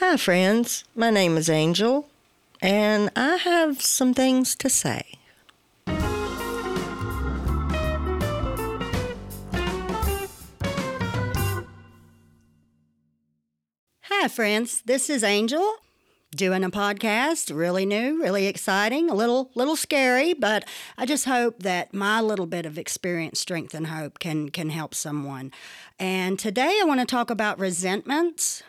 Hi, friends. My name is Angel, and I have some things to say. Hi, friends. This is Angel doing a podcast. Really new, really exciting, a little little scary, but I just hope that my little bit of experience, strength, and hope can can help someone. And today I want to talk about resentments.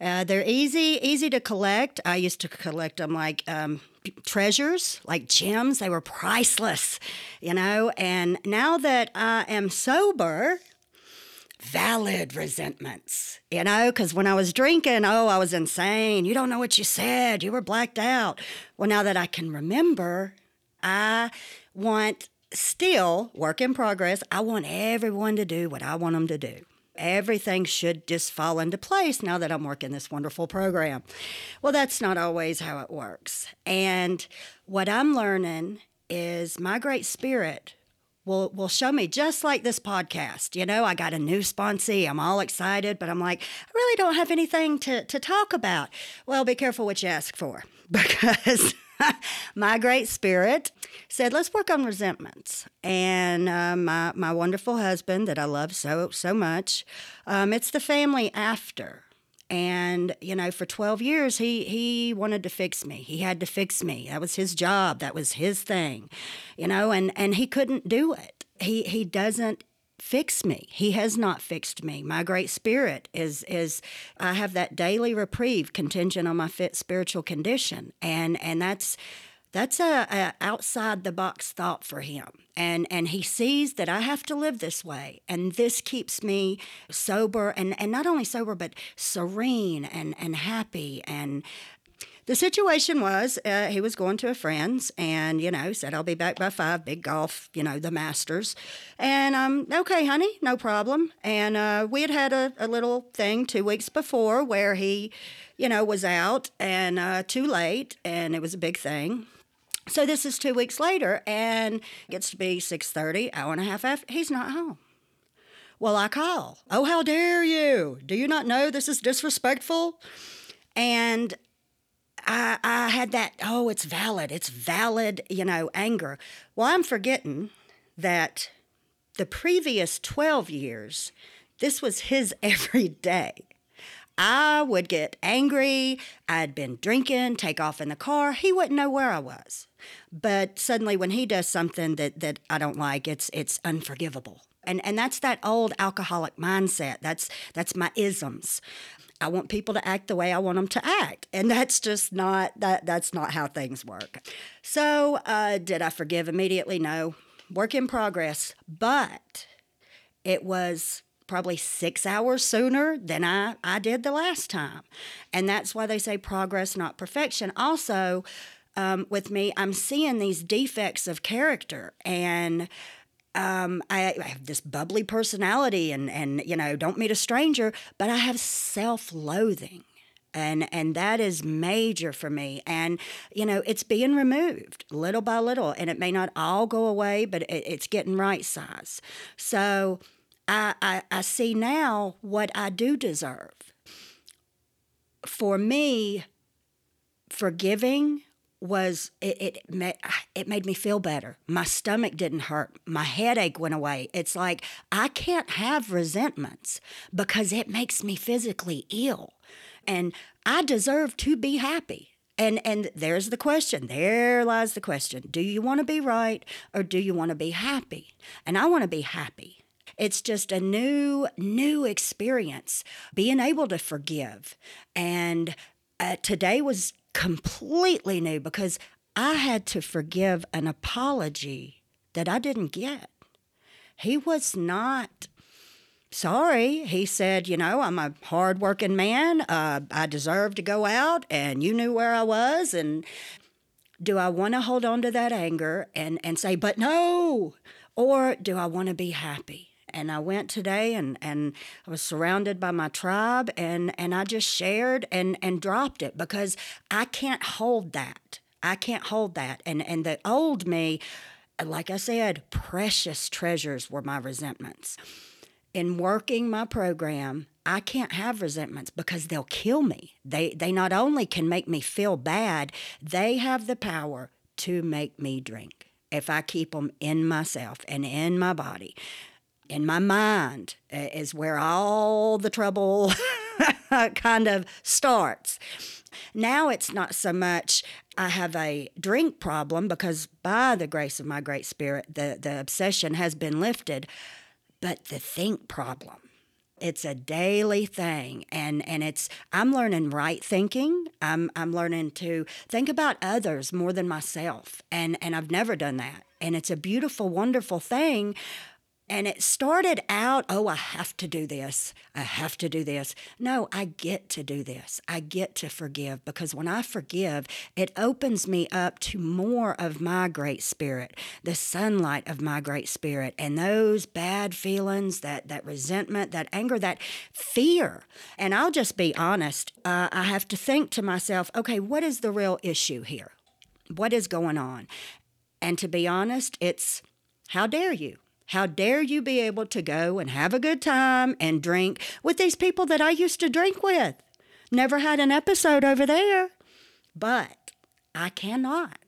Uh, they're easy, easy to collect. I used to collect them like um, treasures, like gems. They were priceless, you know. And now that I am sober, valid resentments, you know, because when I was drinking, oh, I was insane. You don't know what you said. You were blacked out. Well, now that I can remember, I want still work in progress. I want everyone to do what I want them to do. Everything should just fall into place now that I'm working this wonderful program. Well, that's not always how it works. And what I'm learning is my great spirit will will show me just like this podcast. You know, I got a new sponsee. I'm all excited, but I'm like, I really don't have anything to, to talk about. Well, be careful what you ask for because my great spirit said, let's work on resentments. And uh, my, my wonderful husband that I love so, so much, um, it's the family after. And, you know, for 12 years, he, he wanted to fix me. He had to fix me. That was his job. That was his thing, you know, and, and he couldn't do it. He, he doesn't fix me. He has not fixed me. My great spirit is is I have that daily reprieve contingent on my fit spiritual condition, and and that's that's a, a, outside the box thought for him and and he sees that i have to live this way and this keeps me sober and and not only sober but serene and and happy and the situation was uh, he was going to a friend's and you know said i'll be back by five big golf you know the masters and um okay honey no problem and uh, we had had a, a little thing two weeks before where he you know was out and uh, too late and it was a big thing so this is two weeks later, and gets to be six thirty, hour and a half after. He's not home. Well, I call. Oh, how dare you? Do you not know this is disrespectful? And I, I had that. Oh, it's valid. It's valid. You know, anger. Well, I'm forgetting that the previous twelve years, this was his every day. I would get angry. I'd been drinking, take off in the car. He wouldn't know where I was. But suddenly when he does something that, that I don't like, it's it's unforgivable. And and that's that old alcoholic mindset. That's that's my isms. I want people to act the way I want them to act, and that's just not that that's not how things work. So, uh, did I forgive immediately? No, work in progress. But it was probably six hours sooner than I, I did the last time. And that's why they say progress, not perfection. Also, um, with me, I'm seeing these defects of character and. Um, I, I, have this bubbly personality and, and you know don't meet a stranger but i have self-loathing. And and that is major for me. And you know it's being removed little by little and it may not all go away but it, it's getting right size. So I, I, I see now what I do deserve. For me, forgiving was it, it it made me feel better. My stomach didn't hurt. My headache went away. It's like I can't have resentments because it makes me physically ill. And I deserve to be happy. And and there's the question. There lies the question. Do you want to be right or do you want to be happy? And I want to be happy. It's just a new, new experience being able to forgive. And uh, today was completely new because I had to forgive an apology that I didn't get. He was not sorry. He said, You know, I'm a hardworking man. Uh, I deserve to go out, and you knew where I was. And do I want to hold on to that anger and, and say, But no? Or do I want to be happy? And I went today and, and I was surrounded by my tribe and, and I just shared and, and dropped it because I can't hold that. I can't hold that. And and the old me, like I said, precious treasures were my resentments. in working my program, I can't have resentments because they'll kill me. They they not only can make me feel bad, they have the power to make me drink if I keep them in myself and in my body. In my mind uh, is where all the trouble kind of starts. Now it's not so much I have a drink problem because by the grace of my great spirit, the, the obsession has been lifted, but the think problem it's a daily thing. And and it's i'm learning right thinking. I'm i'm learning to think about others more than myself. And and i've never done that. And it's a beautiful wonderful thing and it started out, oh, I have to do this. I have to do this. No, I get to do this. I get to forgive because when I forgive, it opens me up to more of my great spirit, the sunlight of my great spirit. And those bad feelings, that, that resentment, that anger, that fear. And I'll just be honest, uh, I have to think to myself, okay, what is the real issue here? What is going on? And to be honest, it's how dare you? How dare you be able to go and have a good time and drink with these people that I used to drink with? Never had an episode over there. But I cannot.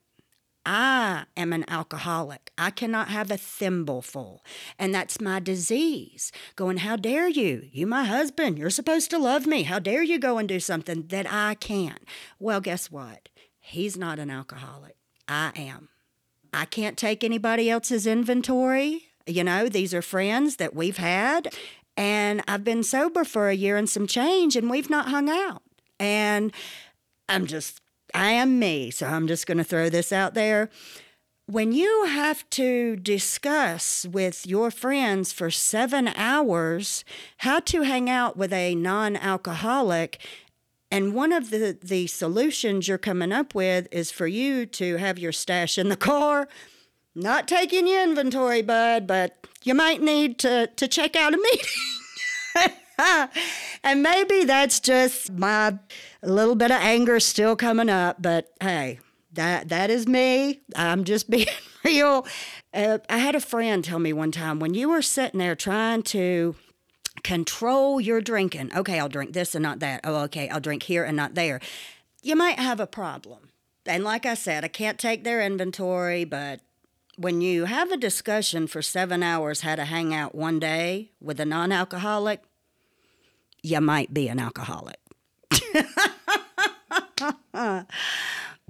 I am an alcoholic. I cannot have a thimbleful. And that's my disease. Going, how dare you? You, my husband, you're supposed to love me. How dare you go and do something that I can't? Well, guess what? He's not an alcoholic. I am. I can't take anybody else's inventory. You know, these are friends that we've had, and I've been sober for a year and some change, and we've not hung out. And I'm just, I am me, so I'm just going to throw this out there. When you have to discuss with your friends for seven hours how to hang out with a non alcoholic, and one of the, the solutions you're coming up with is for you to have your stash in the car not taking your inventory, bud, but you might need to, to check out a meeting. and maybe that's just my little bit of anger still coming up, but hey, that that is me. I'm just being real. Uh, I had a friend tell me one time when you were sitting there trying to control your drinking. Okay, I'll drink this and not that. Oh, okay, I'll drink here and not there. You might have a problem. And like I said, I can't take their inventory, but when you have a discussion for seven hours how to hang out one day with a non alcoholic, you might be an alcoholic.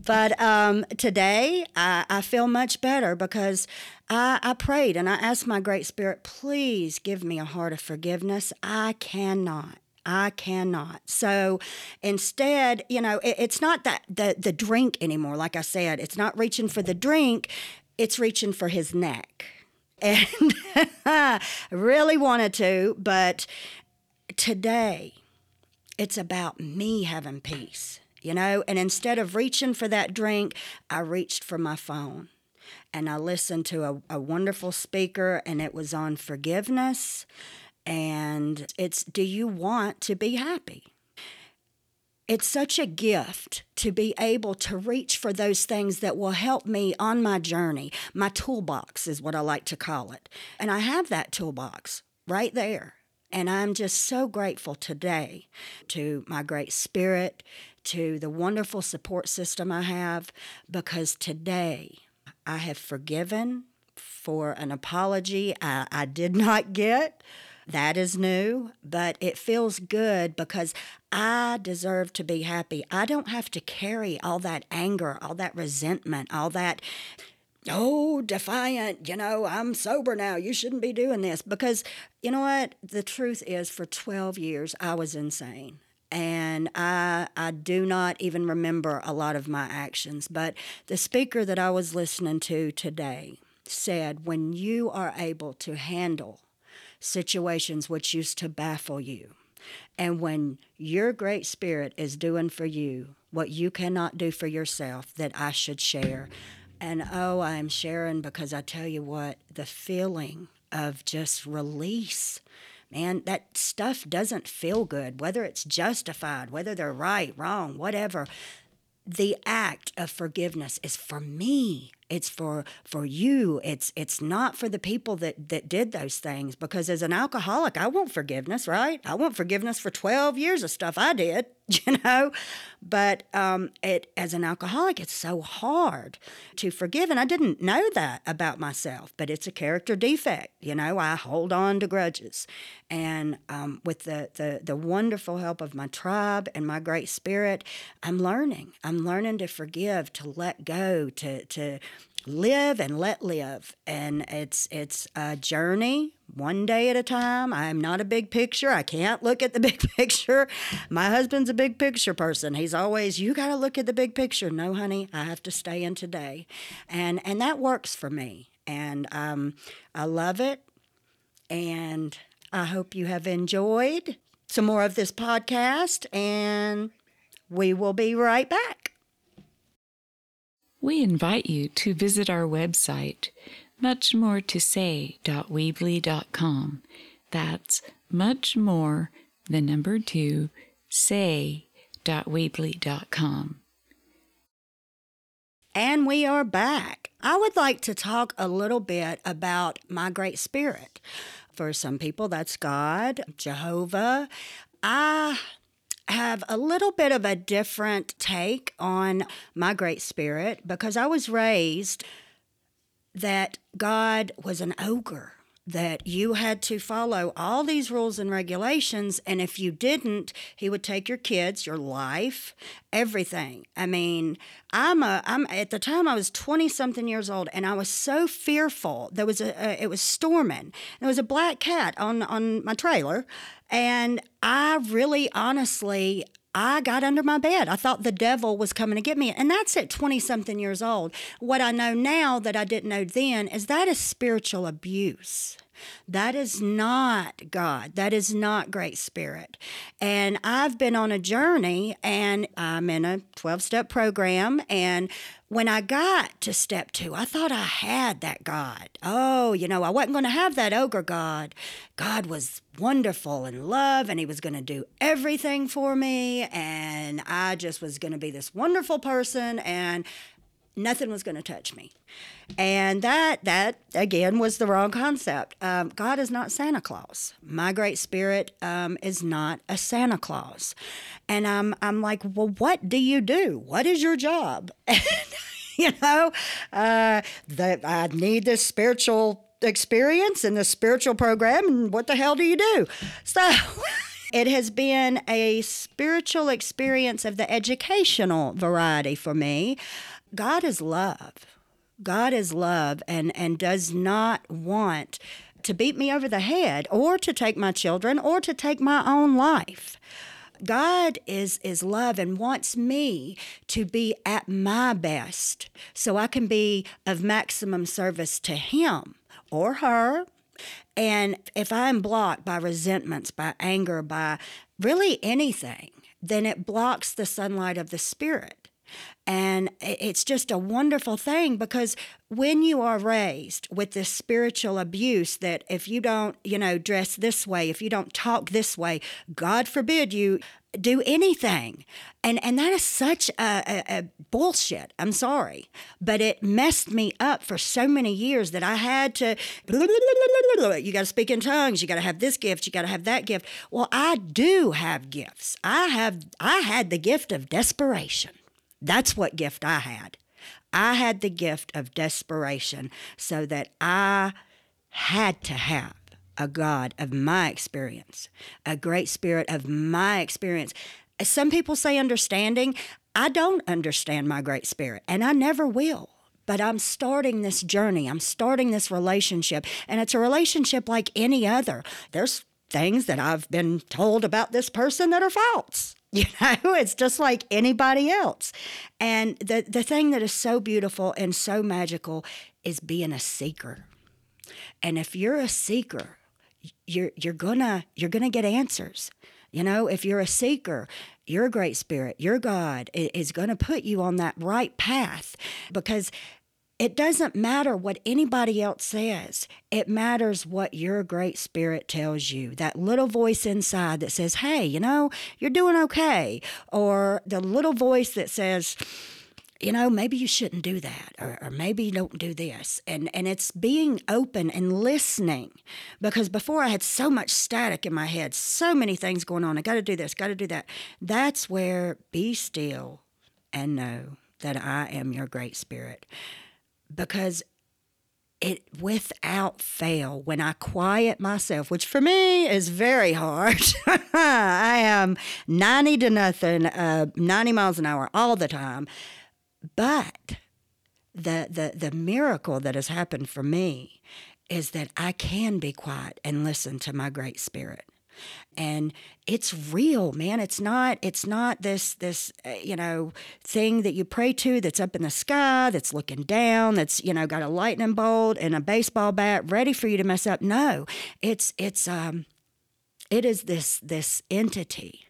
but um, today I, I, feel much better because I, I prayed and I asked my Great Spirit, please give me a heart of forgiveness. I cannot. I cannot. So instead, you know, it, it's not that the the drink anymore. Like I said, it's not reaching for the drink it's reaching for his neck. And I really wanted to, but today it's about me having peace, you know? And instead of reaching for that drink, I reached for my phone and I listened to a, a wonderful speaker, and it was on forgiveness. And it's, do you want to be happy? It's such a gift to be able to reach for those things that will help me on my journey. My toolbox is what I like to call it. And I have that toolbox right there. And I'm just so grateful today to my great spirit, to the wonderful support system I have, because today I have forgiven for an apology I, I did not get that is new, but it feels good because I deserve to be happy. I don't have to carry all that anger, all that resentment, all that oh, defiant, you know, I'm sober now. You shouldn't be doing this. Because, you know what? The truth is, for 12 years, I was insane. And I, I do not even remember a lot of my actions. But the speaker that I was listening to today said, when you are able to handle situations which used to baffle you. And when your great spirit is doing for you what you cannot do for yourself, that I should share. And oh, I am sharing because I tell you what, the feeling of just release man, that stuff doesn't feel good, whether it's justified, whether they're right, wrong, whatever. The act of forgiveness is for me it's for for you. It's it's not for the people that that did those things because as an alcoholic i want forgiveness right? I want forgiveness for 12 years of stuff i did you know? But um, it as an alcoholic it's so hard to forgive and i didn't know that about myself but it's a character defect you know? I hold on to grudges. And um, with the, the the wonderful help of my tribe and my great spirit i'm learning. I'm learning to forgive to let go to to live and let live. And it's it's a journey one day at a time. I'm not a big picture. I can't look at the big picture. My husband's a big picture person. He's always you got to look at the big picture. No honey i have to stay in today. And and that works for me. And um, i love it. And i hope you have enjoyed some more of this podcast. And we will be right back we invite you to visit our website, muchmoretosay.weebly.com. That's much more, the number two, say.weebly.com. And we are back. I would like to talk a little bit about my Great Spirit. For some people, that's God, Jehovah. I have a little bit of a different take on my Great Spirit because I was raised that God was an ogre, that you had to follow all these rules and regulations. And if you didn't, he would take your kids, your life, everything. I mean, I'm a, I'm at the time I was 20 something years old and I was so fearful. There was a, a it was storming. There was a black cat on, on my trailer and I really honestly, I got under my bed. I thought the devil was coming to get me. And that's at 20 something years old. What I know now that I didn't know then is that is spiritual abuse. That is not God. That is not Great Spirit. And I've been on a journey and I'm in a 12 step program. And when I got to step two, I thought I had that God. Oh, you know, I wasn't going to have that ogre God. God was wonderful and love, and He was going to do everything for me. And I just was going to be this wonderful person. And nothing was going to touch me. And that that again was the wrong concept. Um, god is not santa claus. My great spirit um, is not a santa claus. And I'm, I'm like well what do you do? What is your job? You know uh, that i need this spiritual experience and the spiritual program and what the hell do you do? So It has been a spiritual experience of the educational variety for me. God is love. God is love and, and does not want to beat me over the head or to take my children or to take my own life. God is is love and wants me to be at my best so I can be of maximum service to him or her. And if I'm blocked by resentments, by anger, by really anything, then it blocks the sunlight of the spirit. And it's just a wonderful thing because when you are raised with this spiritual abuse that if you don't, you know, dress this way, if you don't talk this way, God forbid you do anything. And and that is such a, a, a, bullshit. I'm sorry. But it messed me up for so many years that I had to you got to speak in tongues, you got to have this gift, you got to have that gift. Well, I do have gifts. I have I had the gift of desperation. That's what gift I had. I had the gift of desperation so that I had to have a God of my experience, a great spirit of my experience. Some people say understanding. I don't understand my great spirit, and I never will. But I'm starting this journey. I'm starting this relationship, and it's a relationship like any other. There's things that I've been told about this person that are false. You know, it's just like anybody else. And the, the thing that is so beautiful and so magical is being a seeker. And if you're a seeker, you're you're gonna you're gonna get answers. You know, if you're a seeker, your great spirit, your God is going to put you on that right path because it doesn't matter what anybody else says. It matters what your great spirit tells you. That little voice inside that says, hey, you know, you're doing okay. Or the little voice that says, you know, maybe you shouldn't do that, or, or maybe you don't do this. And, and it's being open and listening because before I had so much static in my head, so many things going on. I got to do this, got to do that. That's where be still and know that I am your great spirit. Because it without fail when i quiet myself which for me is very hard i am 90 to nothing uh, 90 miles an hour all the time. But the, the the miracle that has happened for me is that i can be quiet and listen to my great spirit and it's real man. It's not it's not this this uh, you know thing that you pray to that's up in the sky that's looking down that's you know got a lightning bolt and a baseball bat ready for you to mess up. No it's it's um it is this this entity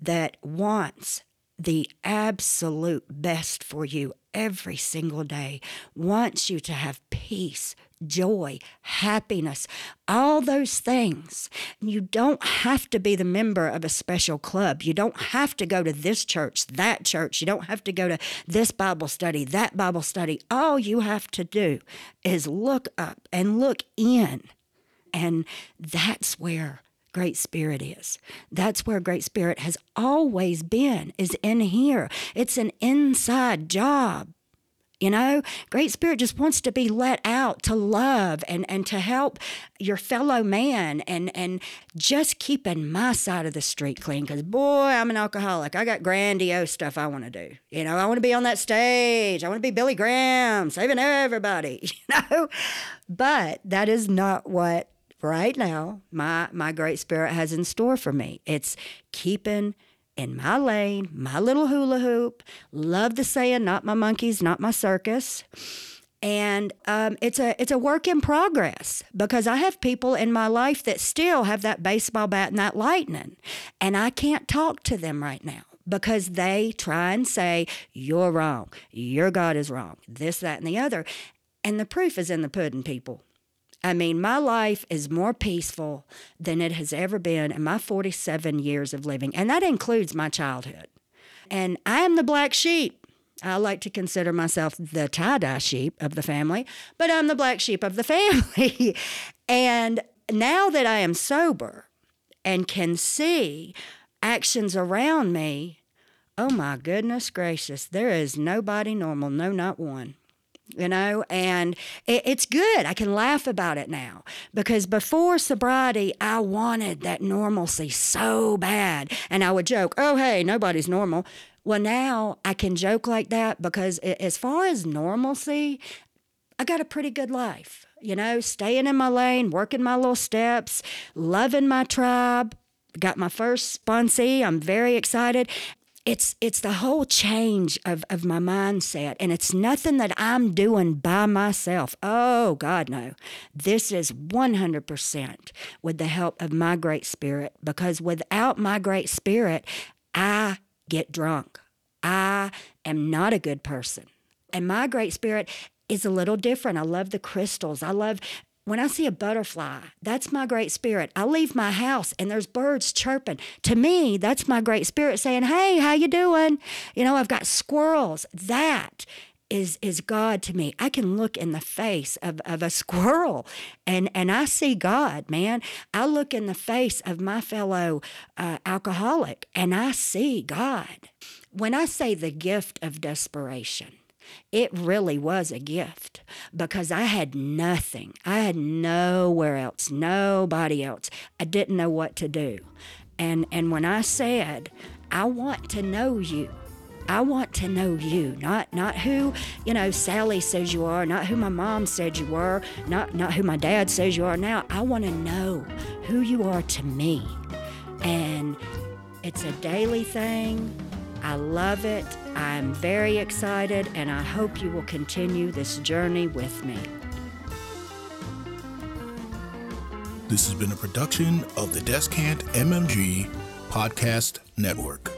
that wants the absolute best for you every single day wants you to have peace joy, happiness, all those things. You don't have to be the member of a special club. You don't have to go to this church, that church. You don't have to go to this Bible study, that Bible study. All you have to do is look up and look in. And that's where Great Spirit is. That's where Great Spirit has always been, is in here. It's an inside job. You know, Great Spirit just wants to be let out to love and, and to help your fellow man and, and just keeping my side of the street clean. Because, boy, I'm an alcoholic. I got grandiose stuff I want to do. You know, I want to be on that stage. I want to be Billy Graham, saving everybody, you know. But that is not what right now my, my Great Spirit has in store for me. It's keeping in my lane, my little hula hoop. Love the saying, not my monkeys, not my circus. And um, it's a it's a work in progress because I have people in my life that still have that baseball bat and that lightning, and I can't talk to them right now because they try and say you're wrong, your God is wrong, this, that, and the other, and the proof is in the pudding, people. I mean, my life is more peaceful than it has ever been in my 47 years of living, and that includes my childhood. And I am the black sheep. I like to consider myself the tie dye sheep of the family, but I'm the black sheep of the family. and now that I am sober and can see actions around me, oh my goodness gracious, there is nobody normal, no, not one you know and it, it's good. I can laugh about it now because before sobriety i wanted that normalcy so bad. And i would joke oh hey nobody's normal. Well now i can joke like that because as far as normalcy i got a pretty good life you know staying in my lane working my little steps loving my tribe. Got my first sponsee. I'm very excited it's it's the whole change of, of my mindset and it's nothing that i'm doing by myself oh god no this is 100% with the help of my great spirit because without my great spirit i get drunk i am not a good person and my great spirit is a little different. I love the crystals. I love when I see a butterfly, that's my great spirit. I leave my house and there's birds chirping. To me, that's my great spirit saying, "Hey, how you doing?" You know, I've got squirrels. That is is God to me. I can look in the face of, of a squirrel and and I see God, man. I look in the face of my fellow uh, alcoholic and I see God. When I say the gift of desperation, it really was a gift because I had nothing. I had nowhere else, nobody else. I didn't know what to do. And and when I said, I want to know you. I want to know you, not not who, you know, Sally says you are, not who my mom said you were, not not who my dad says you are now. I want to know who you are to me. And it's a daily thing. I love it. I'm very excited, and I hope you will continue this journey with me. This has been a production of the Descant MMG Podcast Network.